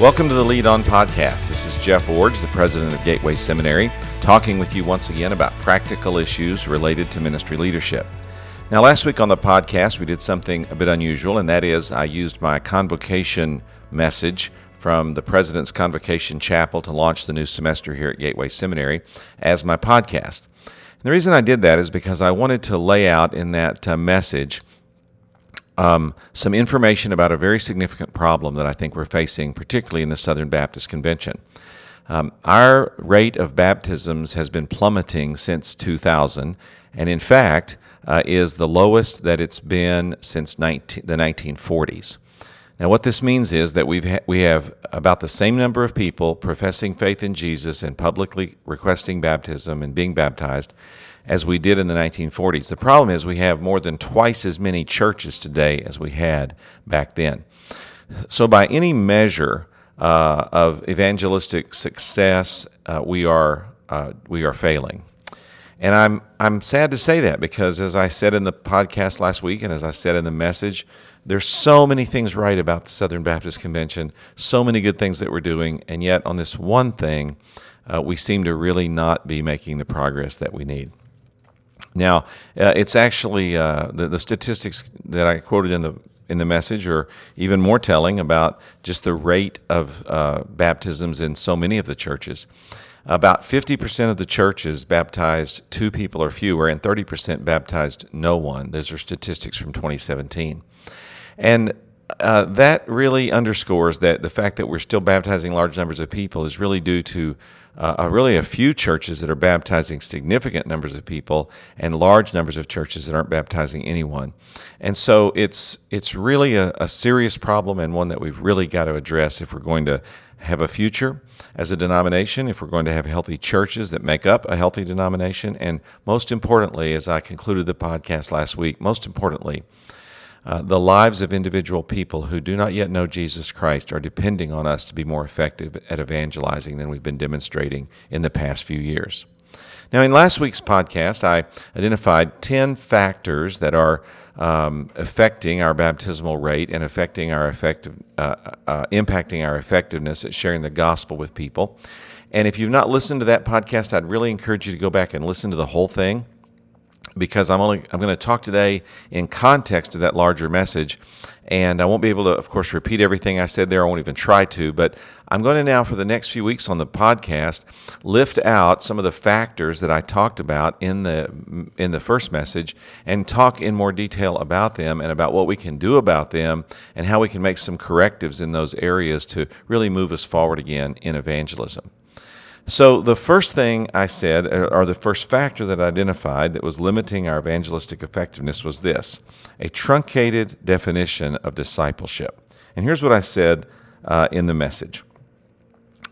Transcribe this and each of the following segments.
Welcome to the Lead On Podcast. This is Jeff Iorg, the president of Gateway Seminary, talking with you once again about practical issues related to ministry leadership. Now, last week on the podcast, we did something a bit unusual, and that is I used my convocation message from the President's Convocation Chapel to launch the new semester here at Gateway Seminary as my podcast. And the reason I did that is because I wanted to lay out in that uh, message um, some information about a very significant problem that I think we're facing, particularly in the Southern Baptist Convention. Um, our rate of baptisms has been plummeting since 2000, and in fact, uh, is the lowest that it's been since 19, the 1940s. Now, what this means is that we've ha- we have about the same number of people professing faith in Jesus and publicly requesting baptism and being baptized as we did in the 1940s. The problem is we have more than twice as many churches today as we had back then. So, by any measure uh, of evangelistic success, uh, we are uh, we are failing. And I'm I'm sad to say that because as I said in the podcast last week and as I said in the message, there's so many things right about the Southern Baptist Convention, so many good things that we're doing, and yet on this one thing, uh, we seem to really not be making the progress that we need. Now, uh, it's actually uh, the, the statistics that I quoted in the in the message are even more telling about just the rate of uh, baptisms in so many of the churches. About 50% of the churches baptized two people or fewer, and 30% baptized no one. Those are statistics from 2017. And uh, that really underscores that the fact that we're still baptizing large numbers of people is really due to uh, really a few churches that are baptizing significant numbers of people and large numbers of churches that aren't baptizing anyone. And so it's it's really a, a serious problem and one that we've really got to address if we're going to have a future as a denomination, if we're going to have healthy churches that make up a healthy denomination, and most importantly, as I concluded the podcast last week, most importantly, uh, the lives of individual people who do not yet know Jesus Christ are depending on us to be more effective at evangelizing than we've been demonstrating in the past few years. Now, in last week's podcast, I identified 10 factors that are um, affecting our baptismal rate and affecting our effective, uh, uh, impacting our effectiveness at sharing the gospel with people. And if you've not listened to that podcast, I'd really encourage you to go back and listen to the whole thing because I'm only I'm going to talk today in context of that larger message, and I won't be able to, of course, repeat everything I said there. I won't even try to, but I'm going to now, for the next few weeks on the podcast, lift out some of the factors that I talked about in the in the first message, and talk in more detail about them and about what we can do about them, and how we can make some correctives in those areas to really move us forward again in evangelism. So, the first thing I said, uh, or the first factor that I identified that was limiting our evangelistic effectiveness was this a truncated definition of discipleship. And here's what I said uh, in the message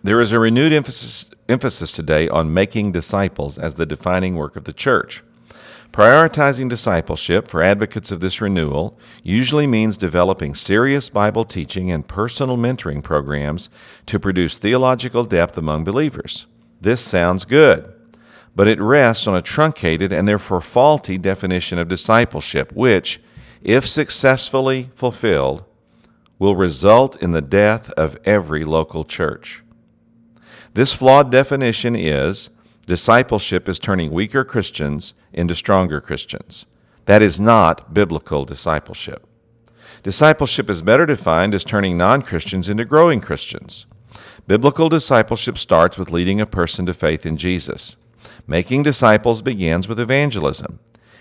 There is a renewed emphasis, emphasis today on making disciples as the defining work of the church. Prioritizing discipleship for advocates of this renewal usually means developing serious Bible teaching and personal mentoring programs to produce theological depth among believers. This sounds good, but it rests on a truncated and therefore faulty definition of discipleship, which, if successfully fulfilled, will result in the death of every local church. This flawed definition is discipleship is turning weaker Christians into stronger Christians. That is not biblical discipleship. Discipleship is better defined as turning non Christians into growing Christians. Biblical discipleship starts with leading a person to faith in Jesus. Making disciples begins with evangelism.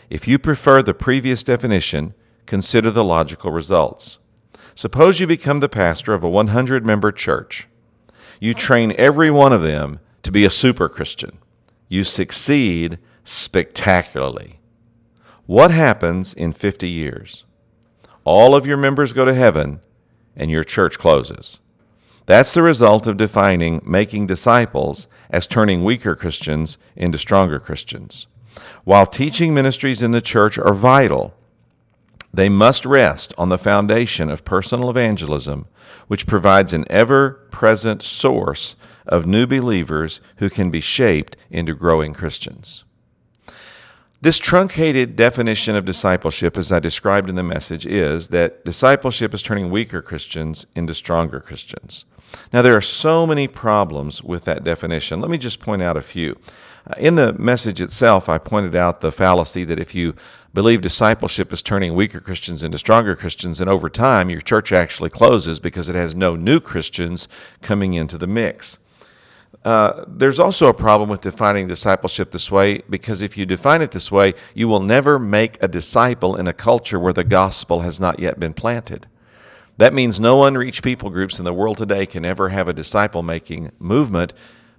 If you prefer the previous definition, consider the logical results. Suppose you become the pastor of a 100 member church. You train every one of them to be a super Christian you succeed spectacularly. What happens in 50 years? All of your members go to heaven and your church closes. That's the result of defining making disciples as turning weaker Christians into stronger Christians. While teaching ministries in the church are vital, they must rest on the foundation of personal evangelism, which provides an ever present source of new believers who can be shaped into growing Christians. This truncated definition of discipleship, as I described in the message, is that discipleship is turning weaker Christians into stronger Christians. Now, there are so many problems with that definition. Let me just point out a few. Uh, in the message itself, I pointed out the fallacy that if you believe discipleship is turning weaker Christians into stronger Christians, and over time your church actually closes because it has no new Christians coming into the mix. Uh, there's also a problem with defining discipleship this way because if you define it this way, you will never make a disciple in a culture where the gospel has not yet been planted. That means no unreached people groups in the world today can ever have a disciple making movement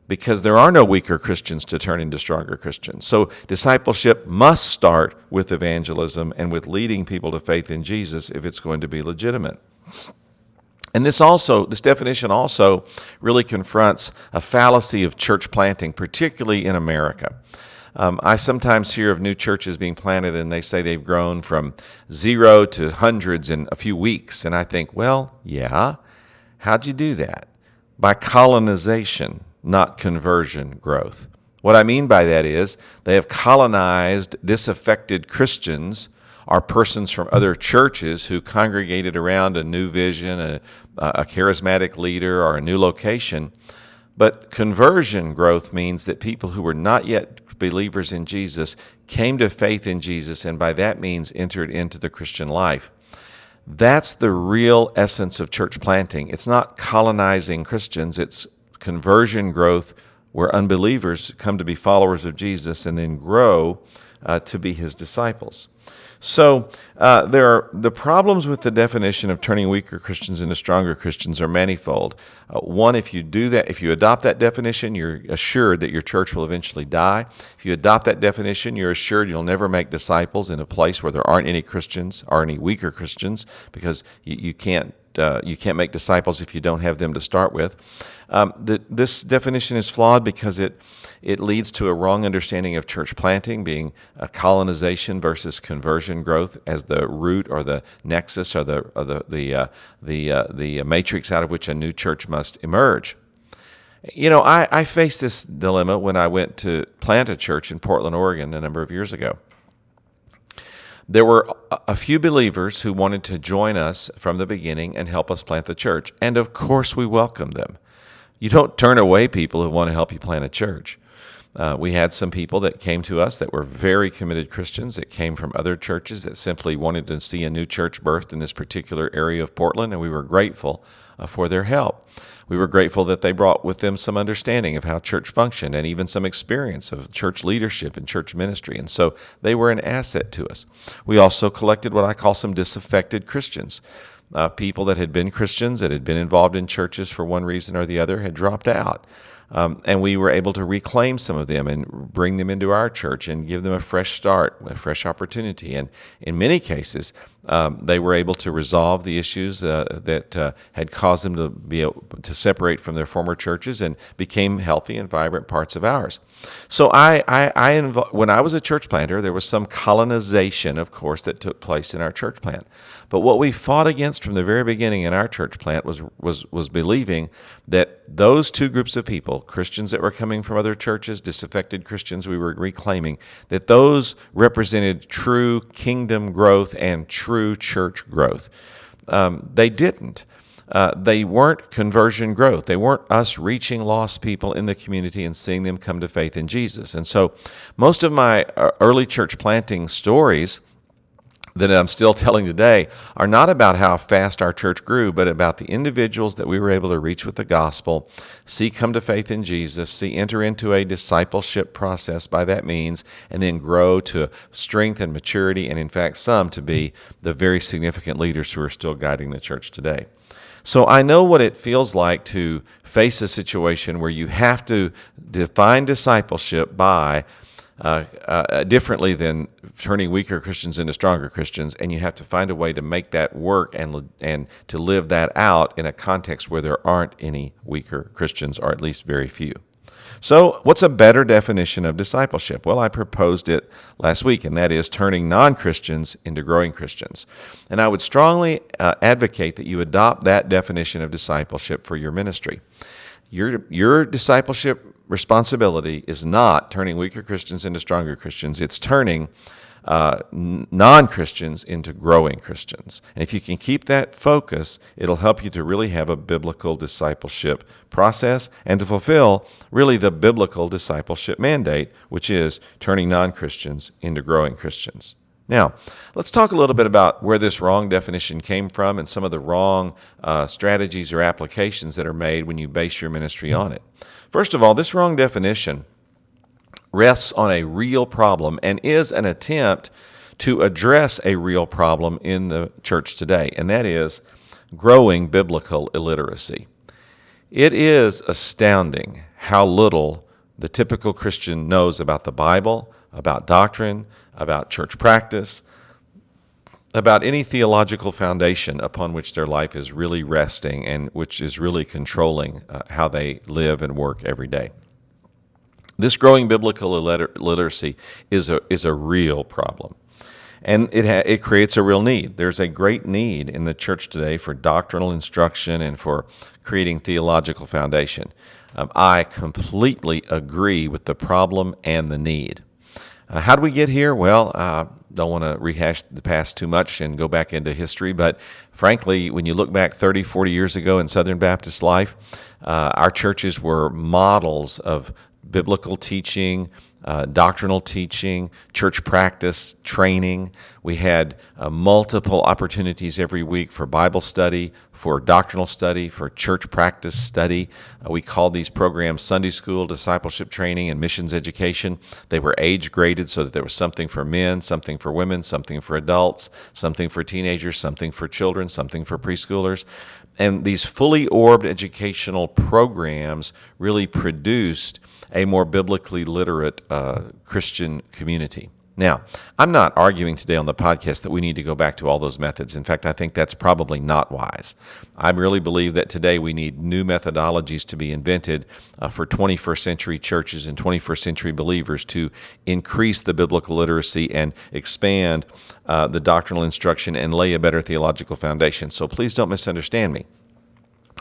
because there are no weaker Christians to turn into stronger Christians. So discipleship must start with evangelism and with leading people to faith in Jesus if it's going to be legitimate. And this also, this definition also really confronts a fallacy of church planting, particularly in America. Um, I sometimes hear of new churches being planted and they say they've grown from zero to hundreds in a few weeks. And I think, well, yeah. How'd you do that? By colonization, not conversion growth. What I mean by that is they have colonized disaffected Christians are persons from other churches who congregated around a new vision, a, a charismatic leader, or a new location. But conversion growth means that people who were not yet believers in Jesus came to faith in Jesus and by that means entered into the Christian life. That's the real essence of church planting. It's not colonizing Christians, it's conversion growth where unbelievers come to be followers of Jesus and then grow uh, to be his disciples. So uh, there are the problems with the definition of turning weaker Christians into stronger Christians are manifold. Uh, one, if you do that, if you adopt that definition, you're assured that your church will eventually die. If you adopt that definition, you're assured you'll never make disciples in a place where there aren't any Christians or any weaker Christians because you, you can't uh, you can't make disciples if you don't have them to start with. Um, the, this definition is flawed because it it leads to a wrong understanding of church planting being a colonization versus conversion growth as the root or the nexus or the or the the uh, the uh, the matrix out of which a new church must emerge. You know, I, I faced this dilemma when I went to plant a church in Portland, Oregon, a number of years ago there were a few believers who wanted to join us from the beginning and help us plant the church. And of course, we welcomed them. You don't turn away people who want to help you plant a church. Uh, we had some people that came to us that were very committed Christians that came from other churches that simply wanted to see a new church birthed in this particular area of Portland, and we were grateful uh, for their help. We were grateful that they brought with them some understanding of how church functioned and even some experience of church leadership and church ministry. And so they were an asset to us. We also collected what I call some disaffected Christians. Uh, people that had been Christians, that had been involved in churches for one reason or the other, had dropped out. Um, and we were able to reclaim some of them and bring them into our church and give them a fresh start, a fresh opportunity. And in many cases, um, they were able to resolve the issues uh, that uh, had caused them to be able to separate from their former churches and became healthy and vibrant parts of ours. So I, I, I when I was a church planter, there was some colonization, of course, that took place in our church plant. But what we fought against from the very beginning in our church plant was was was believing that those two groups of people, Christians that were coming from other churches, disaffected Christians we were reclaiming, that those represented true kingdom growth and true church growth. Um, they didn't. Uh, they weren't conversion growth. They weren't us reaching lost people in the community and seeing them come to faith in Jesus. And so, most of my uh, early church planting stories that I'm still telling today are not about how fast our church grew, but about the individuals that we were able to reach with the gospel, see come to faith in Jesus, see enter into a discipleship process by that means, and then grow to strength and maturity, and in fact, some to be the very significant leaders who are still guiding the church today. So I know what it feels like to face a situation where you have to define discipleship by uh, uh, differently than turning weaker Christians into stronger Christians, and you have to find a way to make that work and and to live that out in a context where there aren't any weaker Christians, or at least very few. So, what's a better definition of discipleship? Well, I proposed it last week, and that is turning non Christians into growing Christians. And I would strongly uh, advocate that you adopt that definition of discipleship for your ministry. Your, your discipleship responsibility is not turning weaker Christians into stronger Christians. It's turning uh, non Christians into growing Christians. And if you can keep that focus, it'll help you to really have a biblical discipleship process and to fulfill really the biblical discipleship mandate, which is turning non Christians into growing Christians. Now, let's talk a little bit about where this wrong definition came from and some of the wrong uh, strategies or applications that are made when you base your ministry on it. First of all, this wrong definition rests on a real problem and is an attempt to address a real problem in the church today, and that is growing biblical illiteracy. It is astounding how little the typical Christian knows about the Bible, about doctrine, about church practice, about any theological foundation upon which their life is really resting and which is really controlling uh, how they live and work every day. This growing biblical literacy is a, is a real problem. And it, ha- it creates a real need. There's a great need in the church today for doctrinal instruction and for creating theological foundation. Um, I completely agree with the problem and the need. Uh, how do we get here? Well, uh, don't want to rehash the past too much and go back into history, but frankly, when you look back 30, 40 years ago in Southern Baptist life, uh, our churches were models of biblical teaching, uh, doctrinal teaching, church practice, training. We had uh, multiple opportunities every week for Bible study, for doctrinal study, for church practice study. Uh, we called these programs Sunday school, discipleship training, and missions education. They were age graded so that there was something for men, something for women, something for adults, something for teenagers, something for children, something for preschoolers. And these fully orbed educational programs really produced a more biblically literate uh, Christian community. Now, I'm not arguing today on the podcast that we need to go back to all those methods. In fact, I think that's probably not wise. I really believe that today we need new methodologies to be invented uh, for 21st century churches and 21st century believers to increase the biblical literacy and expand uh, the doctrinal instruction and lay a better theological foundation. So please don't misunderstand me.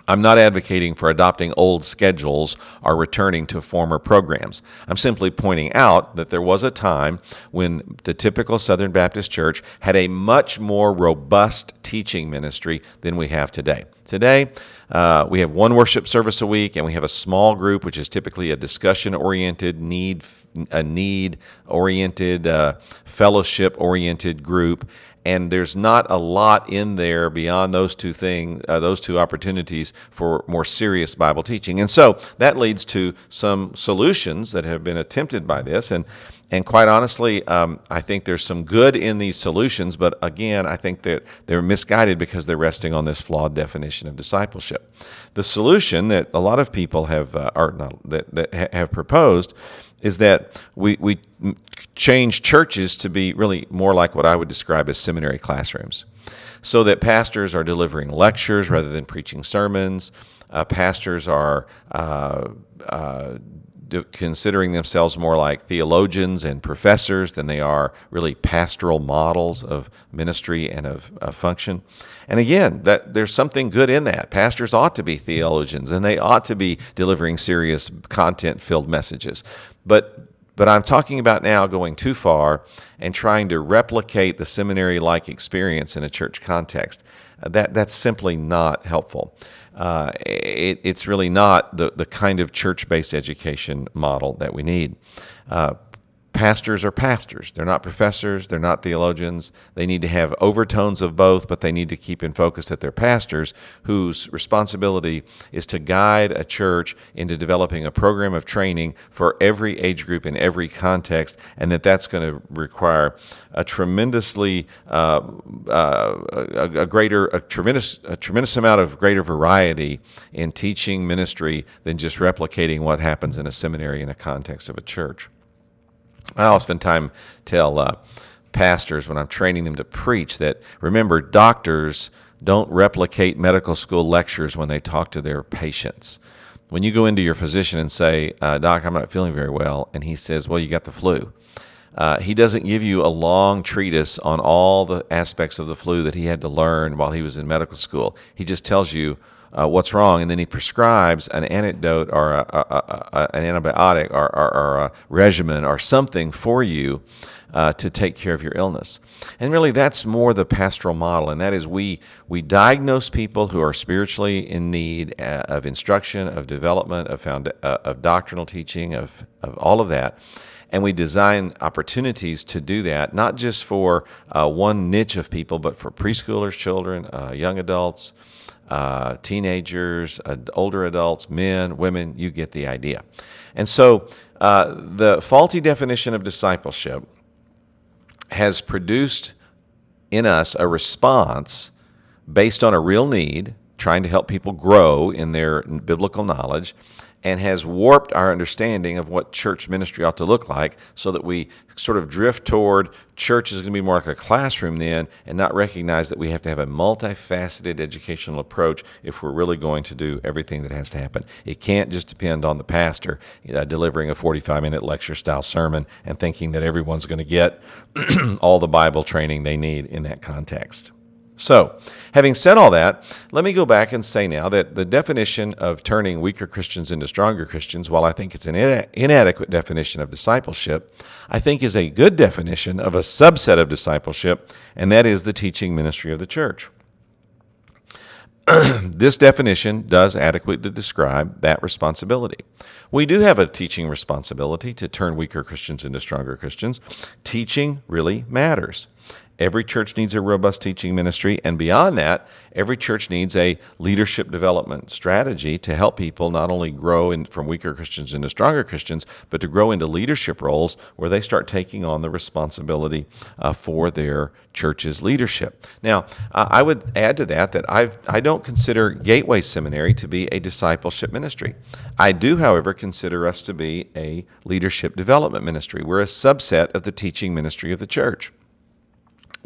I'm not advocating for adopting old schedules or returning to former programs. I'm simply pointing out that there was a time when the typical Southern Baptist Church had a much more robust teaching ministry than we have today. Today, uh, we have one worship service a week, and we have a small group, which is typically a discussion-oriented, need a need-oriented, uh, fellowship-oriented group, and there's not a lot in there beyond those two things, uh, those two opportunities for more serious Bible teaching. And so that leads to some solutions that have been attempted by this, and and quite honestly, um, I think there's some good in these solutions, but again, I think that they're misguided because they're resting on this flawed definition of discipleship. The solution that a lot of people have, uh, or not, that, that have proposed is that we, we change churches to be really more like what I would describe as seminary classrooms. So that pastors are delivering lectures rather than preaching sermons. Uh, pastors are uh, uh, considering themselves more like theologians and professors than they are really pastoral models of ministry and of, of, function. And again, that there's something good in that. Pastors ought to be theologians and they ought to be delivering serious content-filled messages. But but I'm talking about now going too far and trying to replicate the seminary-like experience in a church context. That that's simply not helpful uh, it, it's really not the, the kind of church based education model that we need. Uh, pastors are pastors. They're not professors, they're not theologians. They need to have overtones of both, but they need to keep in focus that they're pastors whose responsibility is to guide a church into developing a program of training for every age group in every context, and that that's going to require a tremendously uh, uh, a, a, greater a tremendous a tremendous amount of greater variety in teaching ministry than just replicating what happens in a seminary in a context of a church. I oftentimes tell uh, pastors when I'm training them to preach that remember, doctors don't replicate medical school lectures when they talk to their patients. When you go into your physician and say, uh, Doc, I'm not feeling very well, and he says, Well, you got the flu. Uh, he doesn't give you a long treatise on all the aspects of the flu that he had to learn while he was in medical school. He just tells you uh, what's wrong, and then he prescribes an antidote or a, a, a, an antibiotic or, or, or, a regimen or something for you uh, to take care of your illness. And really, that's more the pastoral model, and that is we we diagnose people who are spiritually in need uh, of instruction, of development, of found, uh, of doctrinal teaching, of of all of that. And we design opportunities to do that, not just for uh, one niche of people, but for preschoolers, children, uh, young adults, uh, teenagers, older adults, men, women, you get the idea. And so uh, the faulty definition of discipleship has produced in us a response based on a real need, trying to help people grow in their biblical knowledge and has warped our understanding of what church ministry ought to look like so that we sort of drift toward church is going to be more like a classroom then and not recognize that we have to have a multifaceted educational approach if we're really going to do everything that has to happen. It can't just depend on the pastor uh, delivering a 45 minute lecture style sermon and thinking that everyone's going to get all the Bible training they need in that context. So, having said all that, let me go back and say now that the definition of turning weaker Christians into stronger Christians, while I think it's an inadequate definition of discipleship, I think is a good definition of a subset of discipleship, and that is the teaching ministry of the church. this definition does adequately describe that responsibility. We do have a teaching responsibility to turn weaker Christians into stronger Christians. Teaching really matters. Every church needs a robust teaching ministry. And beyond that, every church needs a leadership development strategy to help people not only grow in, from weaker Christians into stronger Christians, but to grow into leadership roles where they start taking on the responsibility uh, for their church's leadership. Now, uh, I would add to that that I've, I don't consider Gateway Seminary to be a discipleship ministry. I do, however, consider us to be a leadership development ministry. We're a subset of the teaching ministry of the church.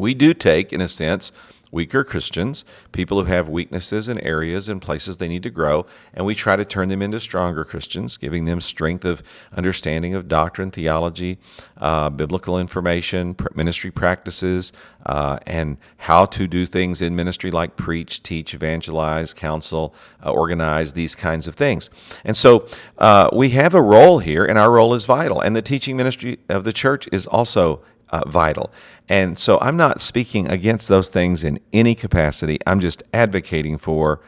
We do take, in a sense, weaker Christians, people who have weaknesses in areas and places they need to grow, and we try to turn them into stronger Christians, giving them strength of understanding of doctrine, theology, uh, biblical information, ministry practices, uh, and how to do things in ministry like preach, teach, evangelize, counsel, uh, organize, these kinds of things. And so uh, we have a role here, and our role is vital. And the teaching ministry of the church is also uh, vital. And so I'm not speaking against those things in any capacity. I'm just advocating for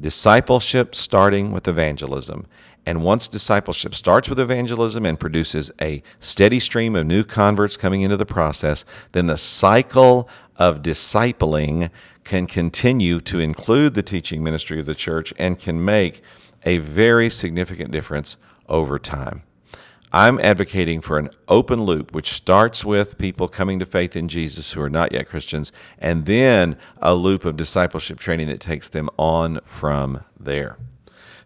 discipleship starting with evangelism. And once discipleship starts with evangelism and produces a steady stream of new converts coming into the process, then the cycle of discipling can continue to include the teaching ministry of the church and can make a very significant difference over time. I'm advocating for an open loop, which starts with people coming to faith in Jesus who are not yet Christians, and then a loop of discipleship training that takes them on from there.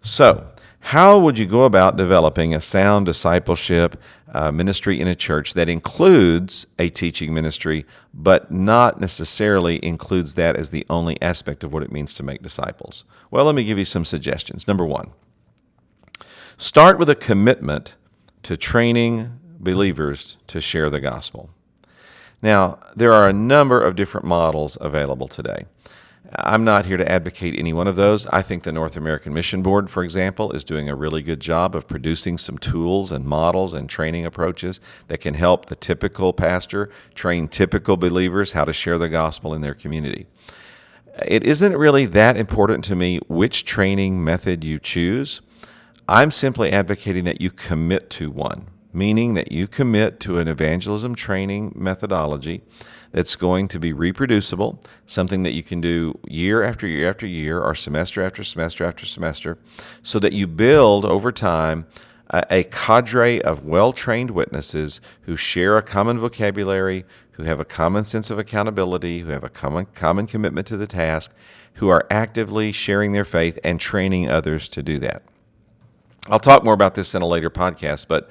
So, how would you go about developing a sound discipleship uh, ministry in a church that includes a teaching ministry, but not necessarily includes that as the only aspect of what it means to make disciples? Well, let me give you some suggestions. Number one, start with a commitment to training believers to share the gospel. Now, there are a number of different models available today. I'm not here to advocate any one of those. I think the North American Mission Board, for example, is doing a really good job of producing some tools and models and training approaches that can help the typical pastor train typical believers how to share the gospel in their community. It isn't really that important to me which training method you choose. I'm simply advocating that you commit to one, meaning that you commit to an evangelism training methodology that's going to be reproducible, something that you can do year after year after year or semester after semester after semester, so that you build over time a, cadre of well trained witnesses who share a common vocabulary, who have a common sense of accountability, who have a common, common commitment to the task, who are actively sharing their faith and training others to do that. I'll talk more about this in a later podcast, but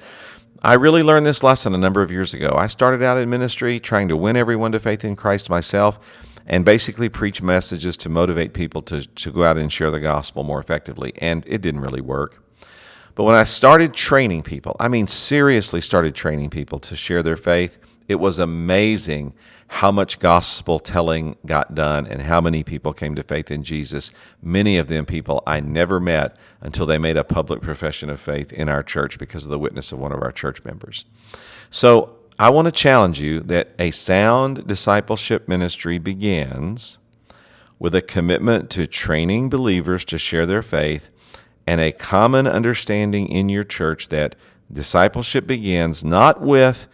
I really learned this lesson a number of years ago. I started out in ministry trying to win everyone to faith in Christ myself and basically preach messages to motivate people to, to go out and share the gospel more effectively. And it didn't really work. But when I started training people, I mean, seriously started training people to share their faith, it was amazing how much gospel telling got done and how many people came to faith in Jesus. Many of them people I never met until they made a public profession of faith in our church because of the witness of one of our church members. So I want to challenge you that a sound discipleship ministry begins with a commitment to training believers to share their faith and a common understanding in your church that discipleship begins not with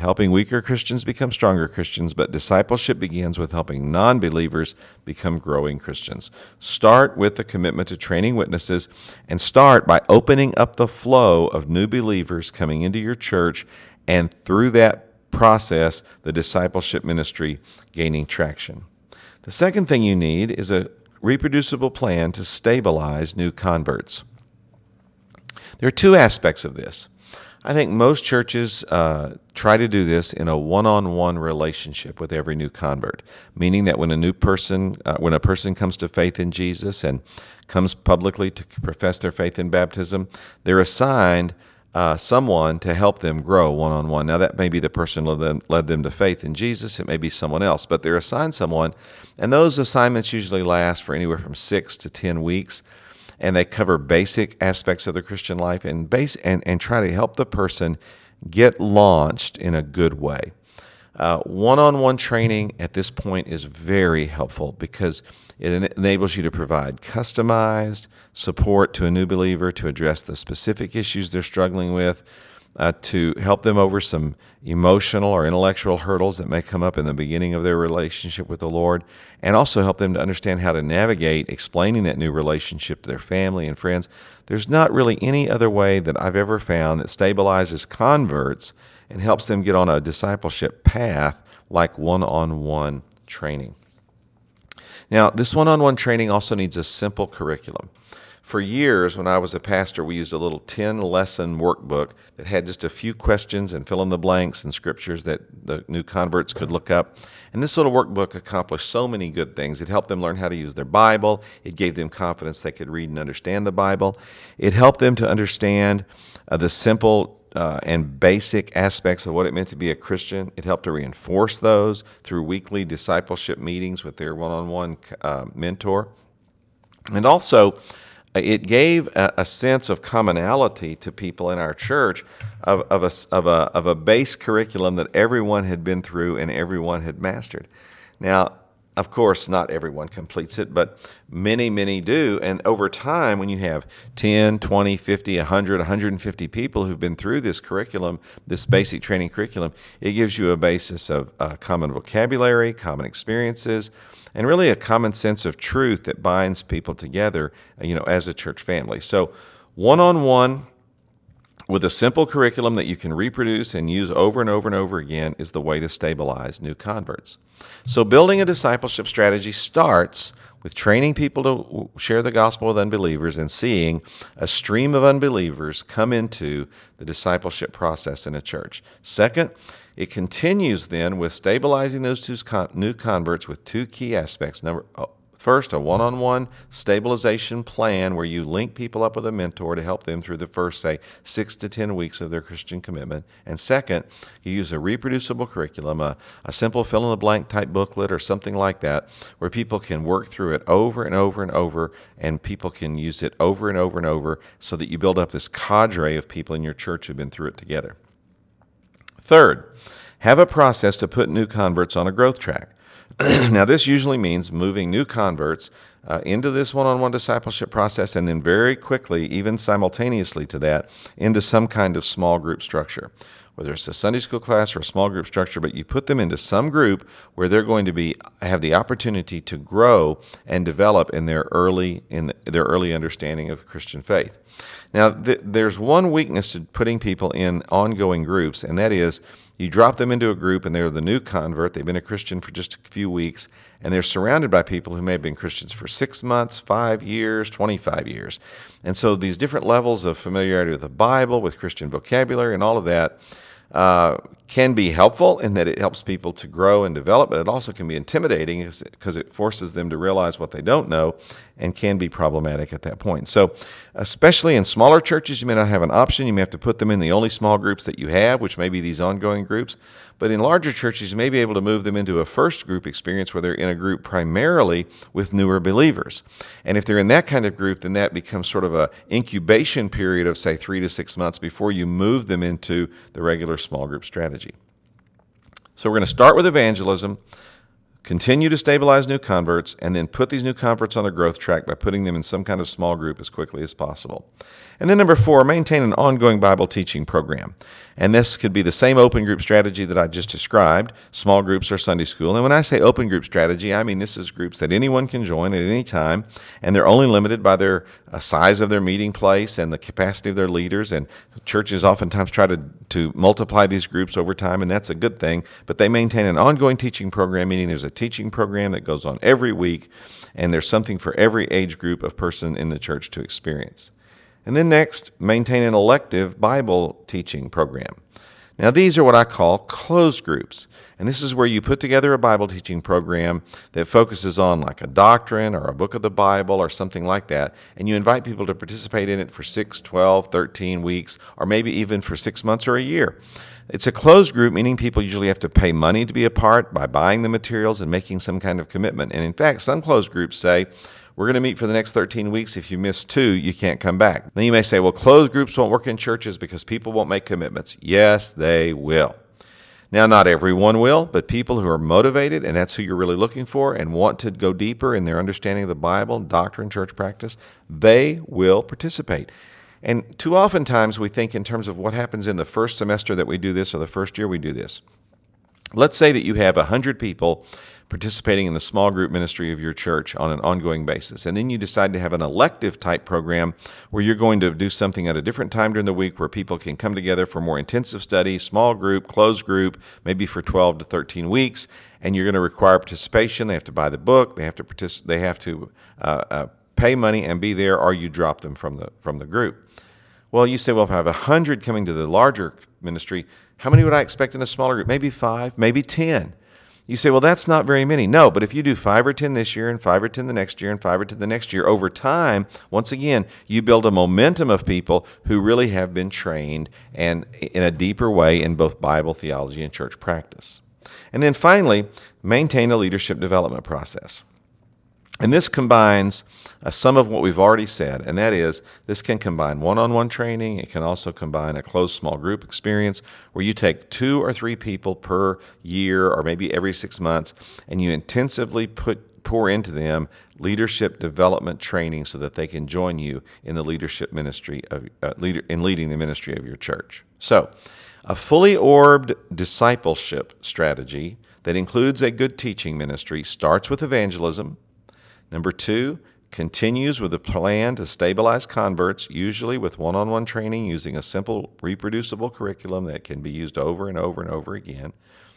helping weaker Christians become stronger Christians, but discipleship begins with helping non believers become growing Christians. Start with the commitment to training witnesses and start by opening up the flow of new believers coming into your church, and through that process, the discipleship ministry gaining traction. The second thing you need is a reproducible plan to stabilize new converts. There are two aspects of this. I think most churches uh, try to do this in a one-on-one relationship with every new convert, meaning that when a new person, uh, when a person comes to faith in Jesus and comes publicly to profess their faith in baptism, they're assigned uh, someone to help them grow one-on-one. Now that may be the person led them, led them to faith in Jesus. It may be someone else, but they're assigned someone, and those assignments usually last for anywhere from six to ten weeks and they cover basic aspects of the Christian life and base and, and try to help the person get launched in a good way. One on one training at this point is very helpful because it enables you to provide customized support to a new believer to address the specific issues they're struggling with, uh, to help them over some emotional or intellectual hurdles that may come up in the beginning of their relationship with the Lord, and also help them to understand how to navigate explaining that new relationship to their family and friends. There's not really any other way that I've ever found that stabilizes converts and helps them get on a discipleship path like one on one training. Now, this one on one training also needs a simple curriculum for years, when I was a pastor, we used a little 10 lesson workbook that had just a few questions and fill in the blanks and scriptures that the new converts could look up. And this little workbook accomplished so many good things. It helped them learn how to use their Bible, it gave them confidence they could read and understand the Bible, it helped them to understand uh, the simple uh, and basic aspects of what it meant to be a Christian. It helped to reinforce those through weekly discipleship meetings with their one on one mentor. And also, it gave a, a, sense of commonality to people in our church of, of, a, of, a, of a base curriculum that everyone had been through and everyone had mastered. Now, of course, not everyone completes it, but many, many do. And over time, when you have 10, 20, 50, 100, 150 people who've been through this curriculum, this basic training curriculum, it gives you a basis of uh, common vocabulary, common experiences, and really a common sense of truth that binds people together, you know, as a church family. So, one on one, with a simple curriculum that you can reproduce and use over and over and over again is the way to stabilize new converts. So, building a discipleship strategy starts with training people to share the gospel with unbelievers and seeing a stream of unbelievers come into the discipleship process in a church. Second, it continues then with stabilizing those two new converts with two key aspects. Number oh, First, a one on one stabilization plan where you link people up with a mentor to help them through the first, say, six to 10 weeks of their Christian commitment. And second, you use a reproducible curriculum, a, a simple fill in the blank type booklet or something like that, where people can work through it over and over and over, and people can use it over and over and over so that you build up this cadre of people in your church who've been through it together. Third, have a process to put new converts on a growth track. now, this usually means moving new converts uh, into this one on one discipleship process and then very quickly, even simultaneously to that, into some kind of small group structure. Whether it's a Sunday school class or a small group structure, but you put them into some group where they're going to be have the opportunity to grow and develop in their early in the, their early understanding of Christian faith. Now, th- there's one weakness to putting people in ongoing groups, and that is you drop them into a group and they're the new convert. They've been a Christian for just a few weeks and they're surrounded by people who may have been Christians for six months, five years, 25 years. And so these different levels of familiarity with the Bible, with Christian vocabulary, and all of that uh, can be helpful in that it helps people to grow and develop, but it also can be intimidating because it forces them to realize what they don't know and can be problematic at that point. So, especially in smaller churches, you may not have an option. You may have to put them in the only small groups that you have, which may be these ongoing groups. But in larger churches, you may be able to move them into a first group experience where they're in a group primarily with newer believers. And if they're in that kind of group, then that becomes sort of a incubation period of say three to six months before you move them into the regular small group strategy. So we're going to start with evangelism, continue to stabilize new converts, and then put these new converts on a growth track by putting them in some kind of small group as quickly as possible. And then number four, maintain an ongoing Bible teaching program. And this could be the same open group strategy that I just described, small groups or Sunday school. And when I say open group strategy, I mean this is groups that anyone can join at any time, and they're only limited by their uh, size of their meeting place and the capacity of their leaders. And churches oftentimes try to, to multiply these groups over time, and that's a good thing. But they maintain an ongoing teaching program, meaning there's a teaching program that goes on every week, and there's something for every age group of person in the church to experience. And then next, maintain an elective Bible teaching program. Now, these are what I call closed groups. And this is where you put together a Bible teaching program that focuses on like a doctrine or a book of the Bible or something like that. And you invite people to participate in it for 6, 12, 13 weeks, or maybe even for six months or a year. It's a closed group, meaning people usually have to pay money to be a part by buying the materials and making some kind of commitment. And in fact, some closed groups say, we're going to meet for the next 13 weeks. If you miss two, you can't come back. Then you may say, well, closed groups won't work in churches because people won't make commitments. Yes, they will. Now, not everyone will, but people who are motivated, and that's who you're really looking for, and want to go deeper in their understanding of the Bible, doctrine, church practice, they will participate. And too often times we think in terms of what happens in the first semester that we do this or the first year we do this. Let's say that you have 100 people participating in the small group ministry of your church on an ongoing basis. And then you decide to have an elective type program where you're going to do something at a different time during the week where people can come together for more intensive study, small group, closed group, maybe for 12 to 13 weeks. And you're going to require participation. They have to buy the book. They have to participate. They have to uh, uh, pay money and be there, or you drop them from the from the group. Well, you say, well, if I have a hundred coming to the larger ministry, how many would I expect in a smaller group? Maybe five, maybe ten. You say, well, that's not very many. No, but if you do five or 10 this year and five or 10 the next year and five or 10 the next year, over time, once again, you build a momentum of people who really have been trained and in a deeper way in both Bible theology and church practice. And then finally, maintain a leadership development process. And this combines uh, some of what we've already said, and that is this can combine one on one training. It can also combine a closed small group experience where you take two or three people per year or maybe every six months and you intensively put, pour into them leadership development training so that they can join you in the leadership ministry of uh, leader, in leading the ministry of your church. So, a fully orbed discipleship strategy that includes a good teaching ministry starts with evangelism Number two, continues with a plan to stabilize converts, usually with one on one training using a simple, reproducible curriculum that can be used over and over and over again.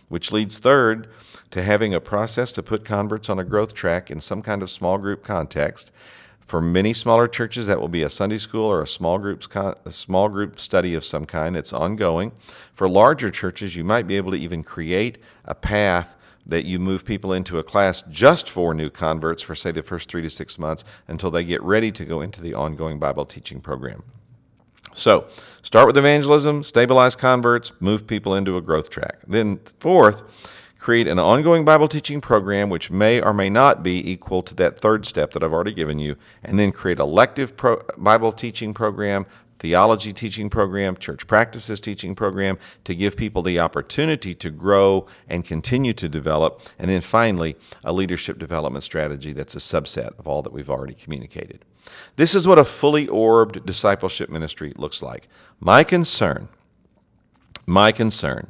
Which leads, third, to having a process to put converts on a growth track in some kind of small group context. For many smaller churches, that will be a Sunday school or a small groups a small group study of some kind that's ongoing. For larger churches, you might be able to even create a path that you move people into a class just for new converts for, say, the first three to six months until they get ready to go into the ongoing Bible teaching program. So, start with evangelism, stabilize converts, move people into a growth track. Then, fourth, create an ongoing Bible teaching program which may or may not be equal to that third step that I've already given you, and then create a lective pro- Bible teaching program theology teaching program, church practices teaching program to give people the opportunity to grow and continue to develop. And then finally, a leadership development strategy that's a subset of all that we've already communicated. This is what a fully orbed discipleship ministry looks like. My concern, my concern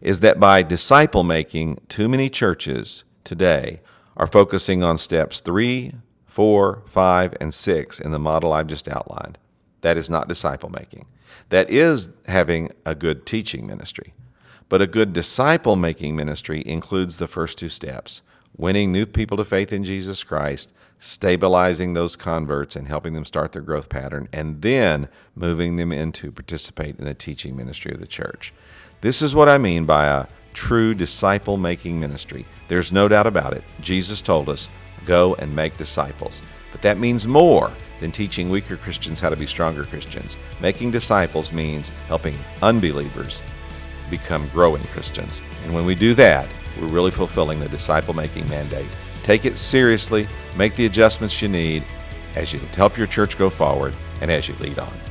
is that by disciple making, too many churches today are focusing on steps three, four, five, and six in the model I've just outlined. That is not disciple making. That is having a good teaching ministry. But a good disciple making ministry includes the first two steps winning new people to faith in Jesus Christ, stabilizing those converts and helping them start their growth pattern, and then moving them into participate in the teaching ministry of the church. This is what I mean by a true disciple making ministry. There's no doubt about it. Jesus told us, go and make disciples. But that means more than teaching weaker Christians how to be stronger Christians. Making disciples means helping unbelievers become growing Christians. And when we do that, we're really fulfilling the disciple making mandate. Take it seriously, make the adjustments you need as you help your church go forward and as you lead on.